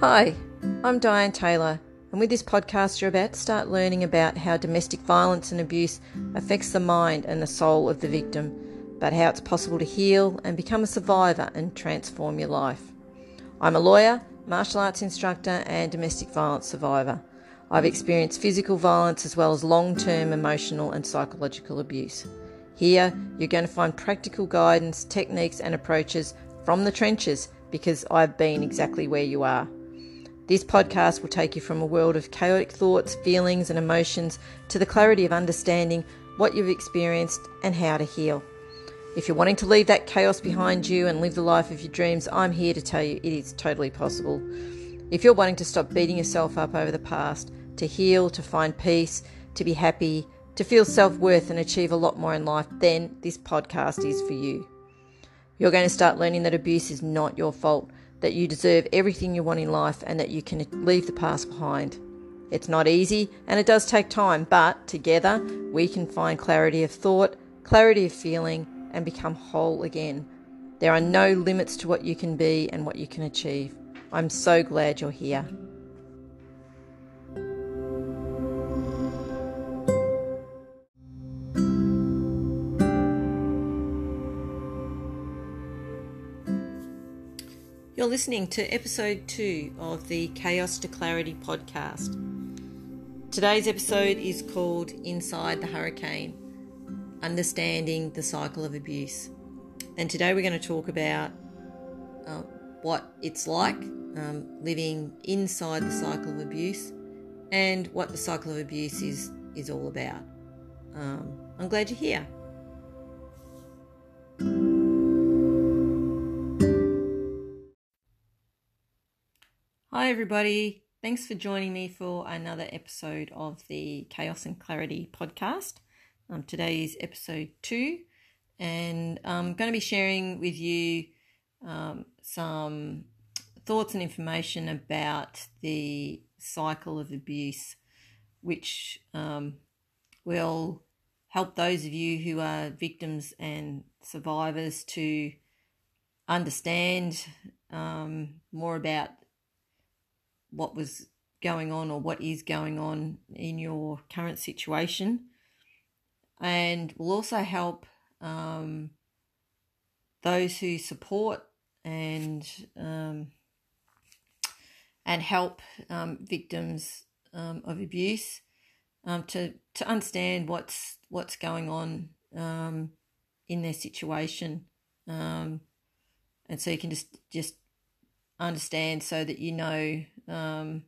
Hi, I'm Diane Taylor, and with this podcast, you're about to start learning about how domestic violence and abuse affects the mind and the soul of the victim, but how it's possible to heal and become a survivor and transform your life. I'm a lawyer, martial arts instructor, and domestic violence survivor. I've experienced physical violence as well as long term emotional and psychological abuse. Here, you're going to find practical guidance, techniques, and approaches from the trenches because I've been exactly where you are. This podcast will take you from a world of chaotic thoughts, feelings, and emotions to the clarity of understanding what you've experienced and how to heal. If you're wanting to leave that chaos behind you and live the life of your dreams, I'm here to tell you it is totally possible. If you're wanting to stop beating yourself up over the past, to heal, to find peace, to be happy, to feel self worth and achieve a lot more in life, then this podcast is for you. You're going to start learning that abuse is not your fault, that you deserve everything you want in life, and that you can leave the past behind. It's not easy and it does take time, but together we can find clarity of thought, clarity of feeling, and become whole again. There are no limits to what you can be and what you can achieve. I'm so glad you're here. You're listening to episode two of the Chaos to Clarity podcast. Today's episode is called Inside the Hurricane Understanding the Cycle of Abuse. And today we're going to talk about uh, what it's like um, living inside the cycle of abuse and what the cycle of abuse is, is all about. Um, I'm glad you're here. Hi, everybody. Thanks for joining me for another episode of the Chaos and Clarity podcast. Um, today is episode two, and I'm going to be sharing with you um, some thoughts and information about the cycle of abuse, which um, will help those of you who are victims and survivors to understand um, more about what was going on or what is going on in your current situation, and will also help um, those who support and um, and help um, victims um, of abuse um, to to understand what's what's going on um, in their situation, and so you can just just understand so that you know um,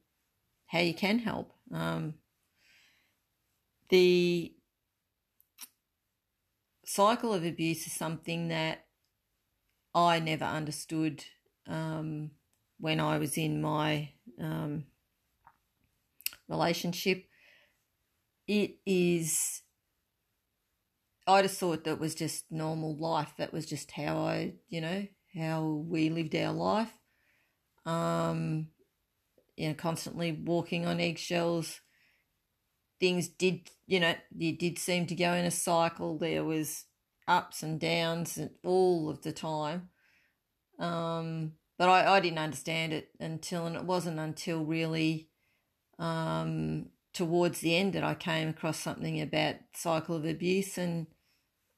how you can help. Um, the cycle of abuse is something that I never understood um, when I was in my um, relationship. It is, I just thought that was just normal life. That was just how I, you know, how we lived our life. Um, you know, constantly walking on eggshells. Things did, you know, you did seem to go in a cycle. There was ups and downs all of the time. Um, but I, I didn't understand it until, and it wasn't until really um, towards the end that I came across something about cycle of abuse, and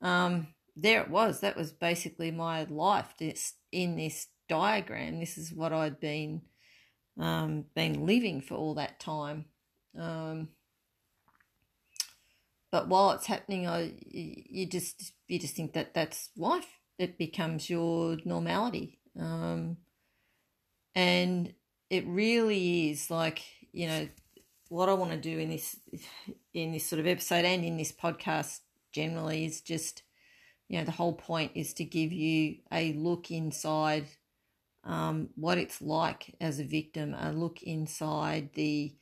um, there it was. That was basically my life. In this diagram. This is what I'd been um, been living for all that time. Um, but while it's happening, I you just you just think that that's life. It becomes your normality, um, and it really is like you know what I want to do in this in this sort of episode and in this podcast generally is just you know the whole point is to give you a look inside um, what it's like as a victim, a look inside the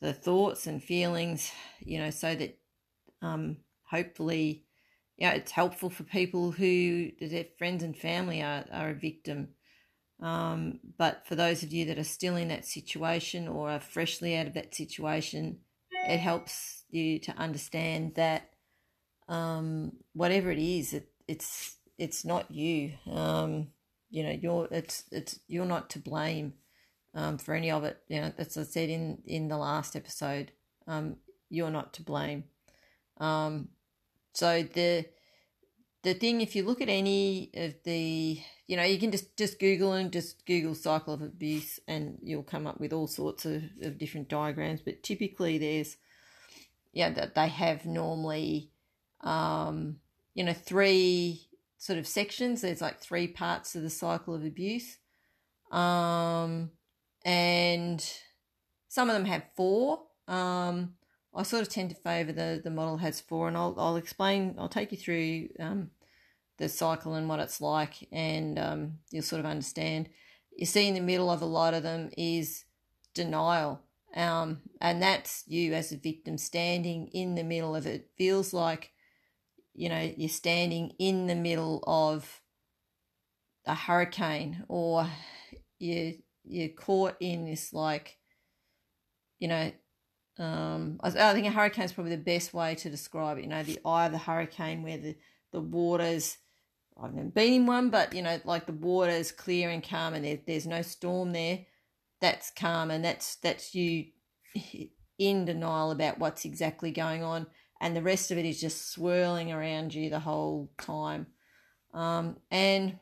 the thoughts and feelings, you know, so that um, hopefully, yeah, it's helpful for people who their friends and family are, are a victim. Um, but for those of you that are still in that situation or are freshly out of that situation, it helps you to understand that um, whatever it is, it, it's it's not you. Um, you know you're it's it's you're not to blame um, for any of it. You know, as I said in in the last episode, um, you're not to blame. Um, so the the thing, if you look at any of the, you know, you can just just Google and just Google cycle of abuse, and you'll come up with all sorts of, of different diagrams. But typically, there's, yeah, that they have normally, um, you know, three sort of sections. There's like three parts of the cycle of abuse, um, and some of them have four. Um, I sort of tend to favour the the model has four, and I'll I'll explain. I'll take you through um, the cycle and what it's like, and um, you'll sort of understand. You see, in the middle of a lot of them is denial, um, and that's you as a victim standing in the middle of it. Feels like, you know, you're standing in the middle of a hurricane, or you you're caught in this like, you know, um, I, think a hurricane is probably the best way to describe it. You know, the eye of the hurricane where the, the water's, I've never been in one, but, you know, like the water's clear and calm and there, there's no storm there. That's calm and that's, that's you in denial about what's exactly going on. And the rest of it is just swirling around you the whole time. Um, and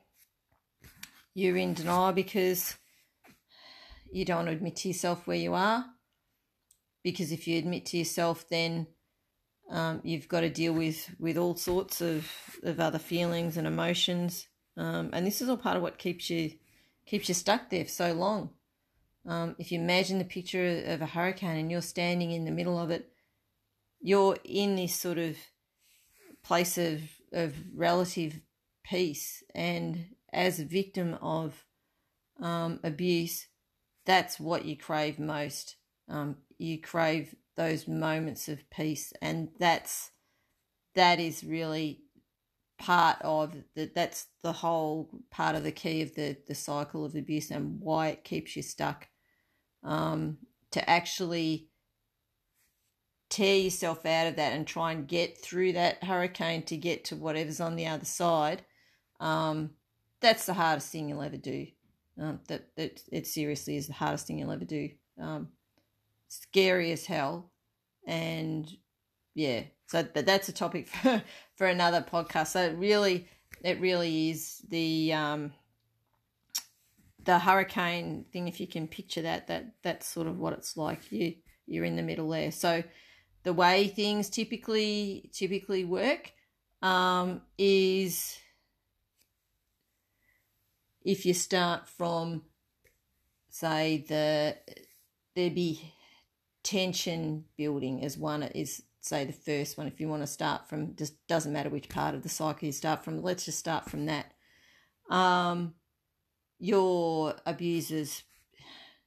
you're in denial because you don't admit to yourself where you are because if you admit to yourself, then um, you've got to deal with with all sorts of, of other feelings and emotions, um, and this is all part of what keeps you keeps you stuck there for so long. Um, if you imagine the picture of a hurricane and you're standing in the middle of it, you're in this sort of place of of relative peace, and as a victim of um, abuse, that's what you crave most. Um, you crave those moments of peace and that's that is really part of the that's the whole part of the key of the the cycle of abuse and why it keeps you stuck um to actually tear yourself out of that and try and get through that hurricane to get to whatever's on the other side um that's the hardest thing you'll ever do um that that it seriously is the hardest thing you'll ever do um scary as hell. And yeah, so but that's a topic for, for another podcast. So it really, it really is the um, the hurricane thing. If you can picture that, that that's sort of what it's like. You you're in the middle there. So the way things typically typically work um, is if you start from say the there be tension building as one is say the first one. If you want to start from just doesn't matter which part of the cycle you start from let's just start from that. Um your abuser's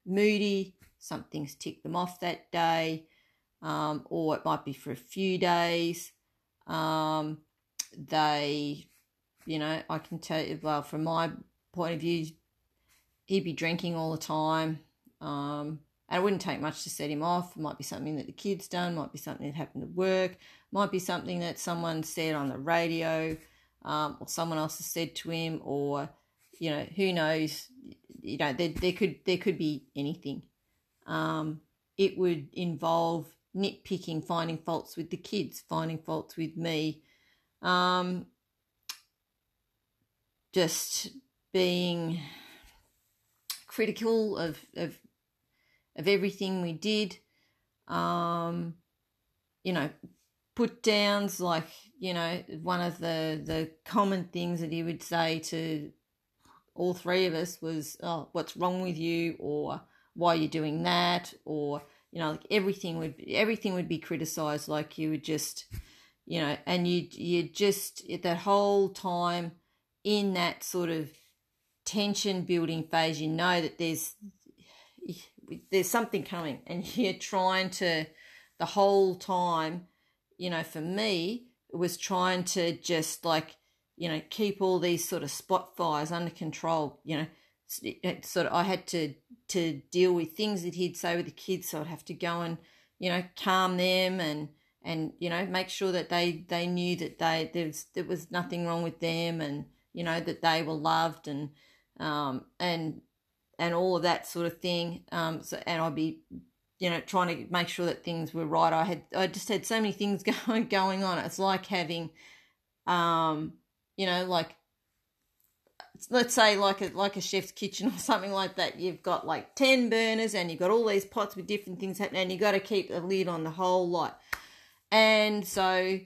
moody something's ticked them off that day um, or it might be for a few days um, they you know i can tell you well from my point of view he'd be drinking all the time um, and it wouldn't take much to set him off. It might be something that the kid's done, might be something that happened at work, might be something that someone said on the radio, um, or someone else has said to him, or you know, who knows? You know, there, there could there could be anything. Um, it would involve nitpicking, finding faults with the kids, finding faults with me, um, just being critical of, of of everything we did. Um, you know, put downs like you know one of the the common things that he would say to all three of us was, "Oh, what's wrong with you?" or "Why are you doing that?" or you know, like everything would everything would be criticized. Like you would just, you know, and you you just that whole time in that sort of tension building phase, you know that there's there's something coming and you're trying to the whole time you know for me it was trying to just like you know keep all these sort of spot fires under control you know sort of i had to to deal with things that he'd say with the kids so i'd have to go and you know calm them and and you know make sure that they they knew that they there was there was nothing wrong with them and you know that they were loved and um and and all of that sort of thing. Um, so and I'd be, you know, trying to make sure that things were right. I had I just had so many things going going on. It's like having, um, you know, like let's say like a like a chef's kitchen or something like that. You've got like ten burners and you've got all these pots with different things happening, and you've got to keep a lid on the whole lot. And so,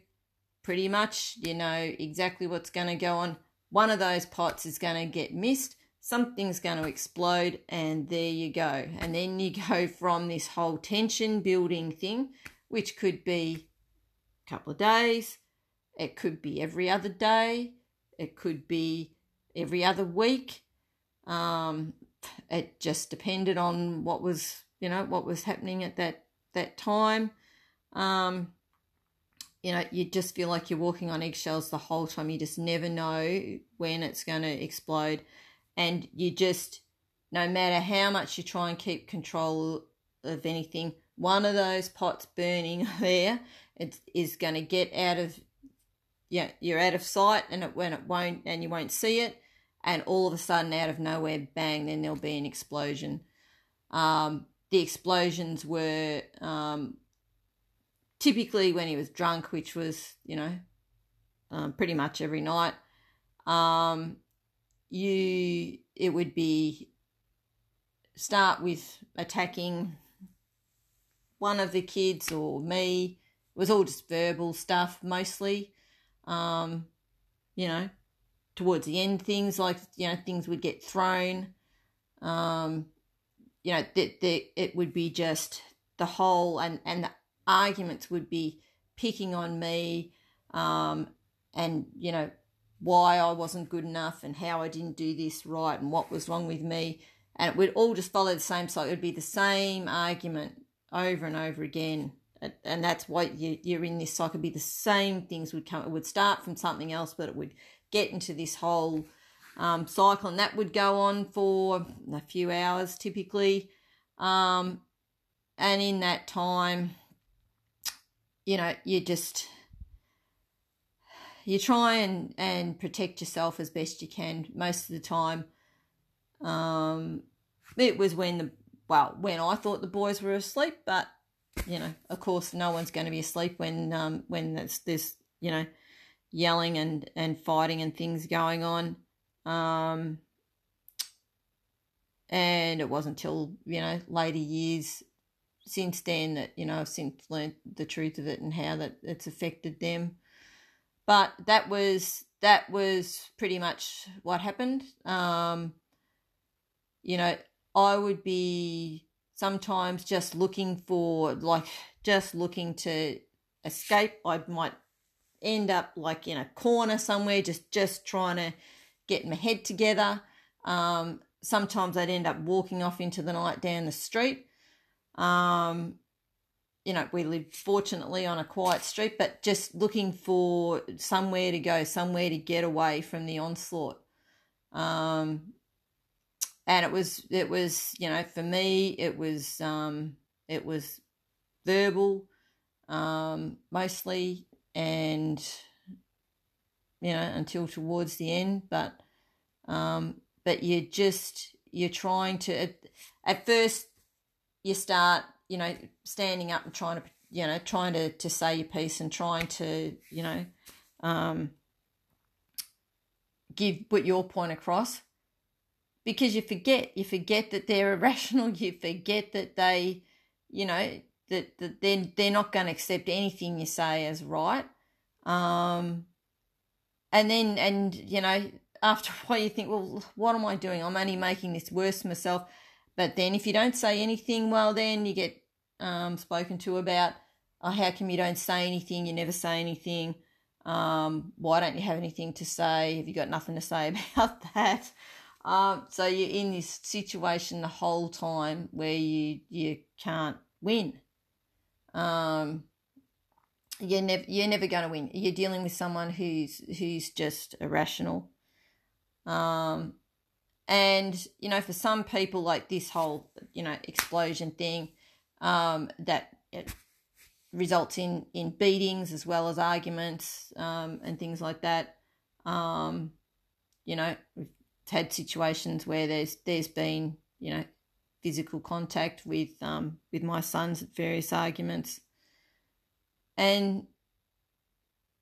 pretty much, you know exactly what's going to go on. One of those pots is going to get missed something's going to explode, and there you go. And then you go from this whole tension building thing, which could be a couple of days, it could be every other day, it could be every other week. Um, it just depended on what was, you know, what was happening at that that time. Um, you know, you just feel like you're walking on eggshells the whole time. You just never know when it's going to explode and you just no matter how much you try and keep control of anything one of those pots burning there it is going to get out of yeah you're out of sight and it when it won't and you won't see it and all of a sudden out of nowhere bang then there'll be an explosion um, the explosions were um, typically when he was drunk which was you know um, pretty much every night um, you it would be start with attacking one of the kids or me. It was all just verbal stuff mostly. Um, you know, towards the end, things like you know things would get thrown. Um, you know, that it would be just the whole and and the arguments would be picking on me, um, and you know why I wasn't good enough and how I didn't do this right and what was wrong with me. And it would all just follow the same cycle. It would be the same argument over and over again. And that's why you're in this cycle. It'd be the same things would come. It would start from something else, but it would get into this whole um, cycle, and that would go on for a few hours typically. Um, and in that time, you know, you just you try and, and protect yourself as best you can most of the time. Um, it was when the well when I thought the boys were asleep, but you know, of course, no one's going to be asleep when um, when there's this you know yelling and and fighting and things going on. Um, and it wasn't until you know later years since then that you know I've since learned the truth of it and how that it's affected them. But that was that was pretty much what happened. Um, you know, I would be sometimes just looking for like just looking to escape. I might end up like in a corner somewhere, just just trying to get my head together. Um, sometimes I'd end up walking off into the night down the street. Um, you know, we live fortunately on a quiet street, but just looking for somewhere to go, somewhere to get away from the onslaught. Um, and it was, it was, you know, for me, it was, um, it was verbal, um, mostly, and you know, until towards the end, but, um, but you're just, you're trying to, at, at first, you start you know, standing up and trying to, you know, trying to, to say your piece and trying to, you know, um, give, put your point across because you forget, you forget that they're irrational. You forget that they, you know, that, that they're, they're not going to accept anything you say as right. Um, and then, and, you know, after a while you think, well, what am I doing? I'm only making this worse for myself. But then if you don't say anything, well, then you get um, spoken to about, oh, how come you don't say anything? You never say anything. Um, why don't you have anything to say? Have you got nothing to say about that? Um, so you're in this situation the whole time where you you can't win. Um, you're never you're never going to win. You're dealing with someone who's who's just irrational. Um, and, you know, for some people, like this whole, you know, explosion thing, um, that it results in, in beatings as well as arguments um, and things like that. Um, you know, we've had situations where there's there's been you know, physical contact with um, with my sons at various arguments, and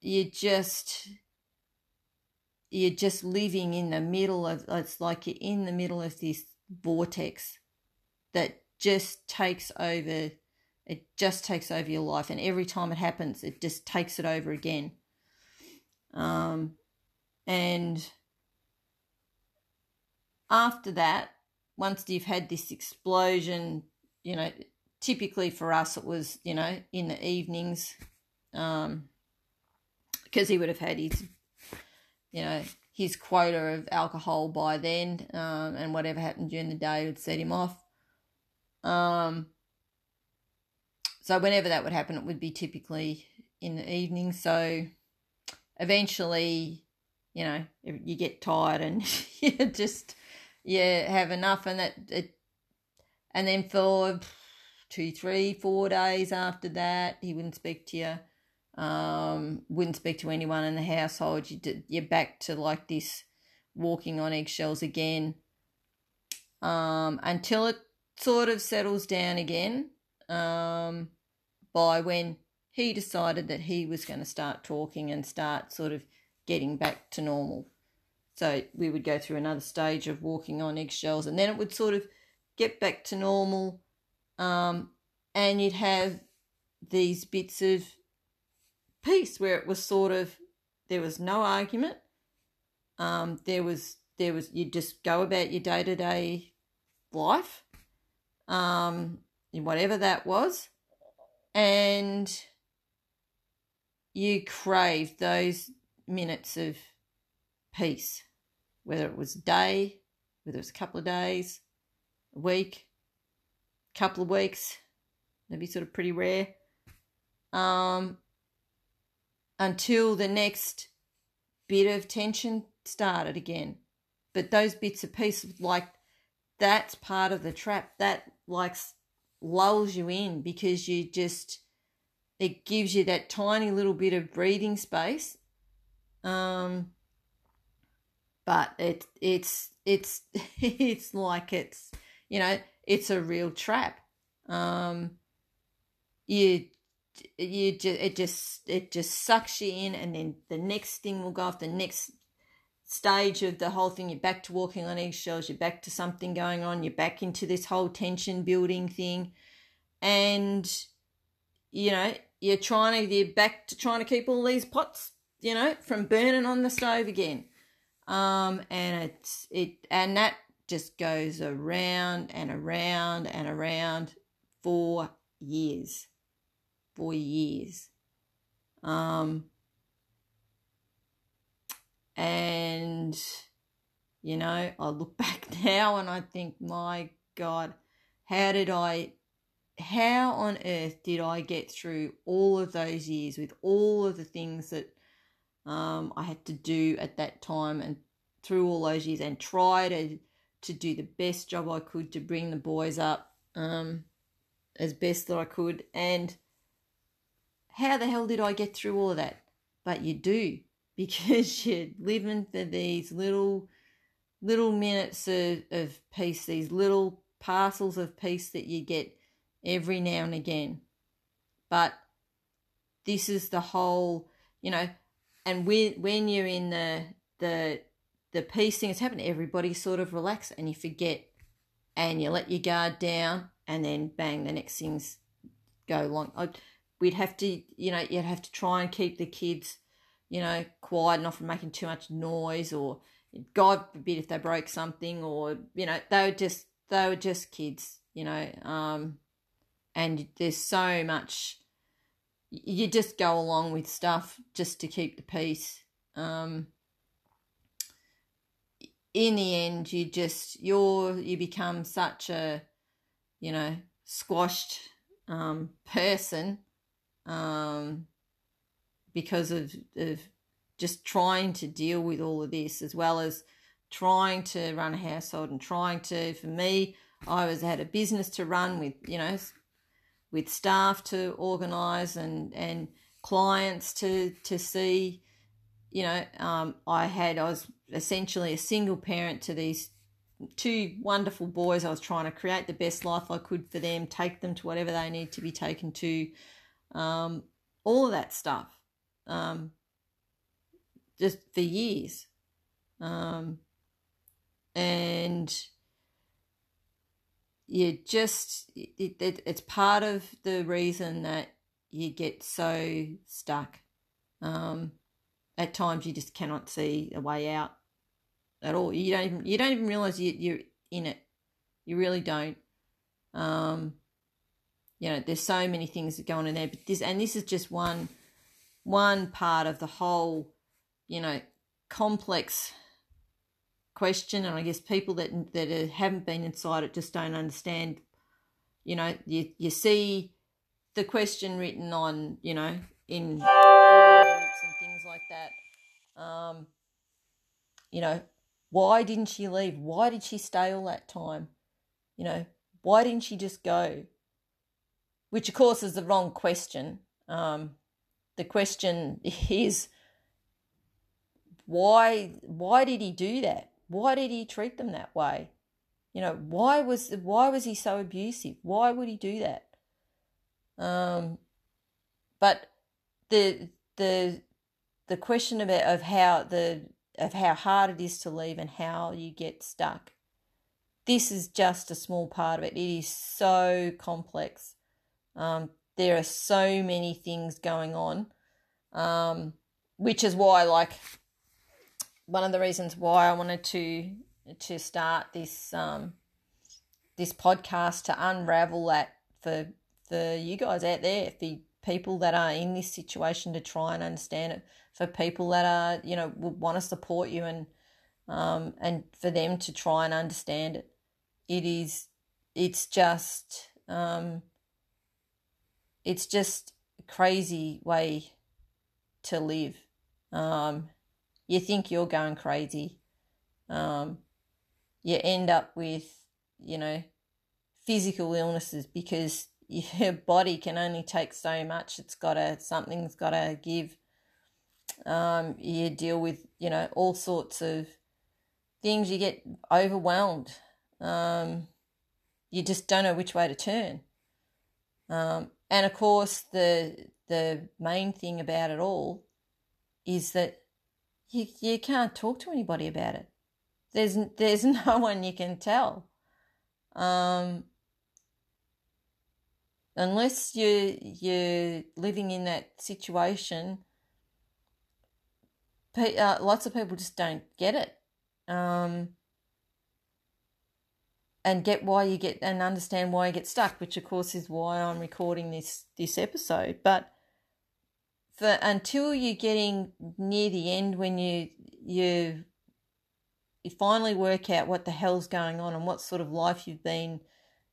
you just you're just living in the middle of it's like you're in the middle of this vortex that just takes over it just takes over your life. And every time it happens it just takes it over again. Um, and after that once you've had this explosion you know typically for us it was you know in the evenings um, because he would have had his you know, his quota of alcohol by then, um, and whatever happened during the day would set him off. Um, so whenever that would happen, it would be typically in the evening. So eventually, you know, you get tired and you just you have enough, and that it, and then for two, three, four days after that, he wouldn't speak to you um, wouldn't speak to anyone in the household. You did, you're back to like this walking on eggshells again um, until it sort of settles down again um, by when he decided that he was going to start talking and start sort of getting back to normal. So we would go through another stage of walking on eggshells and then it would sort of get back to normal. Um, and you'd have these bits of peace where it was sort of there was no argument. Um, there was there was you just go about your day to day life, um, whatever that was, and you crave those minutes of peace, whether it was a day, whether it was a couple of days, a week, a couple of weeks, maybe sort of pretty rare. Um, until the next bit of tension started again. But those bits of peace, like that's part of the trap. That like lulls you in because you just it gives you that tiny little bit of breathing space. Um, but it it's it's it's like it's you know it's a real trap. Um, you you just it just it just sucks you in and then the next thing will go off the next stage of the whole thing you're back to walking on eggshells you're back to something going on you're back into this whole tension building thing and you know you're trying to you're back to trying to keep all these pots you know from burning on the stove again um and it's it and that just goes around and around and around for years for years. Um, and, you know, I look back now and I think, my God, how did I, how on earth did I get through all of those years with all of the things that um, I had to do at that time and through all those years and try to, to do the best job I could to bring the boys up um, as best that I could. And, how the hell did I get through all of that? But you do because you're living for these little little minutes of, of peace, these little parcels of peace that you get every now and again. But this is the whole, you know, and when when you're in the the the peace thing is happening, everybody sort of relax and you forget and you let your guard down and then bang, the next things go long. I, we'd have to, you know, you'd have to try and keep the kids, you know, quiet not from making too much noise or God forbid if they broke something or, you know, they were just, they were just kids, you know, um, and there's so much, you just go along with stuff just to keep the peace. Um, in the end, you just, you're, you become such a, you know, squashed um, person um, because of, of just trying to deal with all of this as well as trying to run a household and trying to for me i was had a business to run with you know with staff to organize and and clients to to see you know um, i had i was essentially a single parent to these two wonderful boys. I was trying to create the best life I could for them, take them to whatever they need to be taken to, um, all of that stuff, um, just for years. Um, and you just, it, it, it's part of the reason that you get so stuck. Um, at times you just cannot see a way out at all. You don't even you don't even realize you, you're in it. You really don't. Um, you know, there's so many things that go on in there, but this and this is just one one part of the whole, you know, complex question. And I guess people that that haven't been inside it just don't understand. You know, you you see the question written on, you know, in groups and things like that. Um, you know, why didn't she leave? Why did she stay all that time? You know, why didn't she just go? Which, of course, is the wrong question. Um, the question is, why? Why did he do that? Why did he treat them that way? You know, why was why was he so abusive? Why would he do that? Um, but the the the question about of how the of how hard it is to leave and how you get stuck. This is just a small part of it. It is so complex. Um, there are so many things going on, um, which is why, like, one of the reasons why I wanted to to start this um, this podcast to unravel that for for you guys out there, for people that are in this situation to try and understand it for people that are you know would want to support you and um, and for them to try and understand it. It is it's just um, it's just crazy way to live. Um, you think you're going crazy. Um, you end up with you know physical illnesses because your body can only take so much. It's got to something's got to give. Um, you deal with you know all sorts of things. You get overwhelmed. Um, you just don't know which way to turn. Um, and of course, the the main thing about it all is that you you can't talk to anybody about it. There's there's no one you can tell. Um, unless you you're living in that situation, uh, lots of people just don't get it, um, and get why you get and understand why you get stuck. Which of course is why I'm recording this this episode. But for until you're getting near the end, when you you you finally work out what the hell's going on and what sort of life you've been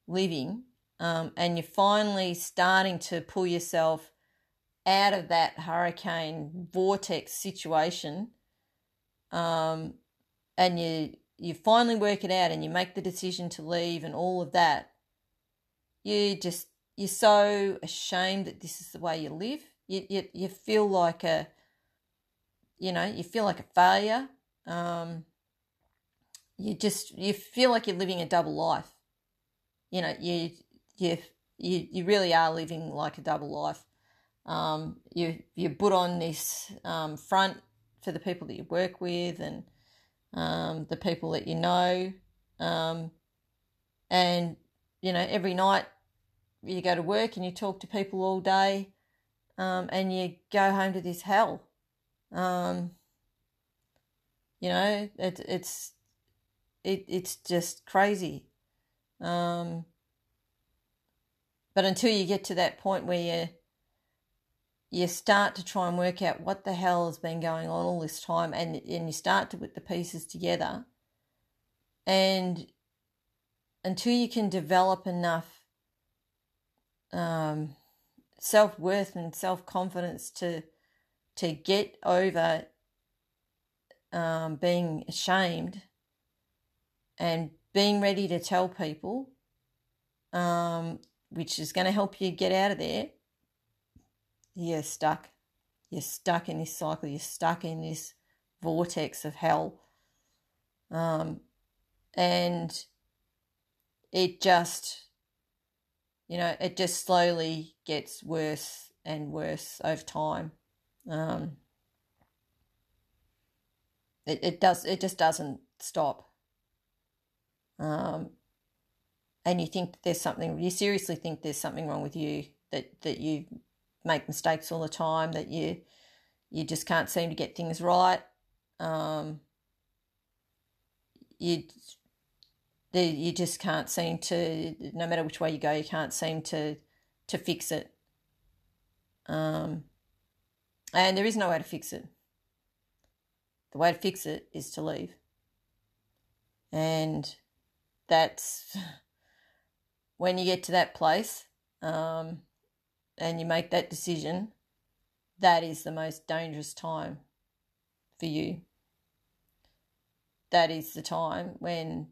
living um, and you're finally starting to pull yourself out of that hurricane vortex situation, um, and you you finally work it out and you make the decision to leave and all of that, you just you're so ashamed that this is the way you live. You you, you feel like a you know you feel like a failure. Um, you just you feel like you're living a double life. You know you you you you really are living like a double life. Um, you you put on this um, front for the people that you work with and um, the people that you know, um, and you know every night you go to work and you talk to people all day, um, and you go home to this hell. Um, you know it, it's it, it's just crazy. Um, but until you get to that point where you you start to try and work out what the hell has been going on all this time and and you start to put the pieces together and until you can develop enough um, self worth and self confidence to to get over um, being ashamed and being ready to tell people um, which is going to help you get out of there, you're stuck. You're stuck in this cycle. You're stuck in this vortex of hell. Um, and it just, you know, it just slowly gets worse and worse over time. Um, it, it does it just doesn't stop. Um, and you think there's something you seriously think there's something wrong with you that that you make mistakes all the time that you you just can't seem to get things right um, you you just can't seem to no matter which way you go you can't seem to to fix it. Um, and there is no way to fix it. The way to fix it is to leave. And that's when you get to that place um, and you make that decision that is the most dangerous time for you. That is the time when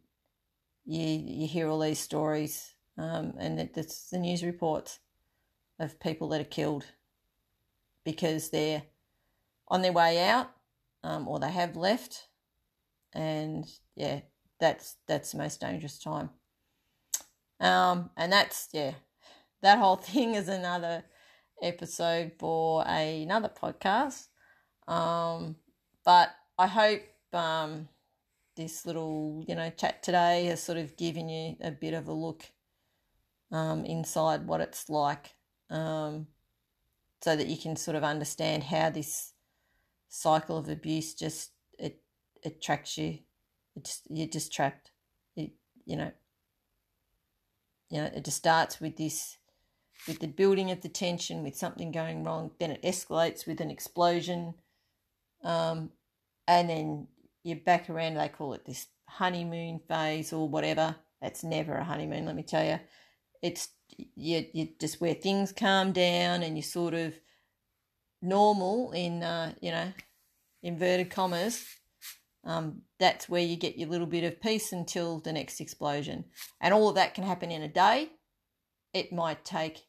you you hear all these stories um, and it's the news reports of people that are killed because they're on their way out um, or they have left. And yeah that's that's the most dangerous time. Um, and that's yeah that whole thing is another episode for another podcast. Um, but i hope um, this little, you know, chat today has sort of given you a bit of a look um, inside what it's like um, so that you can sort of understand how this cycle of abuse just it it tracks you. It just you're just trapped. It you know. You know it just starts with this with the building of the tension with something going wrong then it escalates with an explosion um, and then you're back around, they call it this honeymoon phase or whatever. That's never a honeymoon, let me tell you. It's you, you just where things calm down and you're sort of normal in, uh, you know, inverted commas. Um, that's where you get your little bit of peace until the next explosion. And all of that can happen in a day. It might take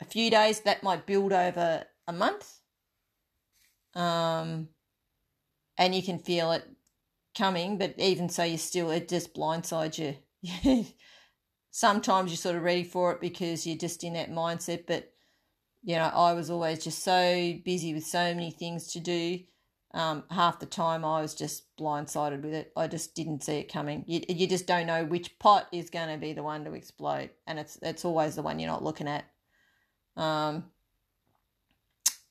a few days, that might build over a month. Um, and you can feel it coming, but even so, you still, it just blindsides you. Sometimes you're sort of ready for it because you're just in that mindset, but you know, I was always just so busy with so many things to do. Um, half the time I was just blindsided with it. I just didn't see it coming. You, you just don't know which pot is going to be the one to explode, and it's it's always the one you're not looking at. Um,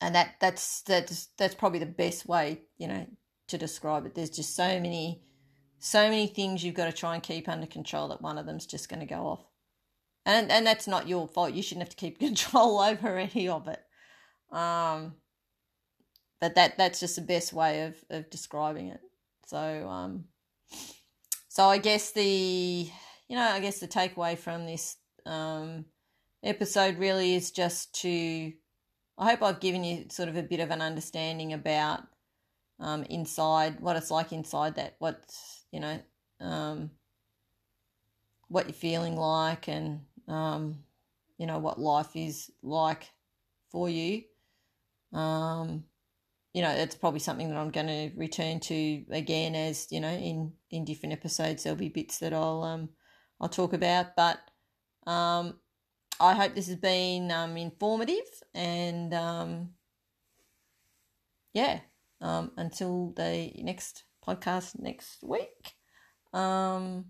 and that that's that's that's probably the best way, you know, to describe it. There's just so many, so many things you've got to try and keep under control that one of them's just going to go off. And and that's not your fault. You shouldn't have to keep control over any of it. Um, but that that's just the best way of of describing it. So um, so I guess the you know I guess the takeaway from this um episode really is just to I hope I've given you sort of a bit of an understanding about um, inside, what it's like inside that, what's, you know, um, what you're feeling like and, um, you know, what life is like for you. Um, you know, it's probably something that I'm going to return to again as, you know, in, in different episodes, there'll be bits that I'll, um, I'll talk about, but, um, I hope this has been, um, informative and, um, yeah, um, until the next podcast next week. Um,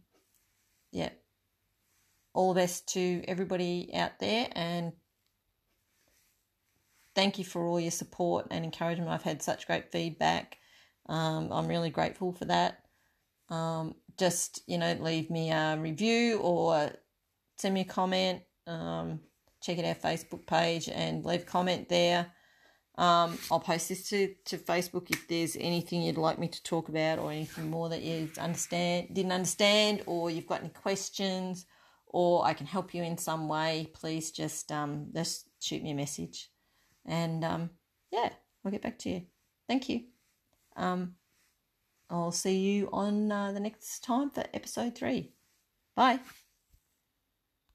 yeah, all the best to everybody out there, and thank you for all your support and encouragement. I've had such great feedback. Um, I'm really grateful for that. Um, just you know, leave me a review or send me a comment. Um, check out our Facebook page and leave a comment there. Um, I'll post this to, to Facebook if there's anything you'd like me to talk about or anything more that you understand didn't understand or you've got any questions or I can help you in some way, please just um, just shoot me a message. And um, yeah, I'll get back to you. Thank you. Um, I'll see you on uh, the next time for episode three. Bye.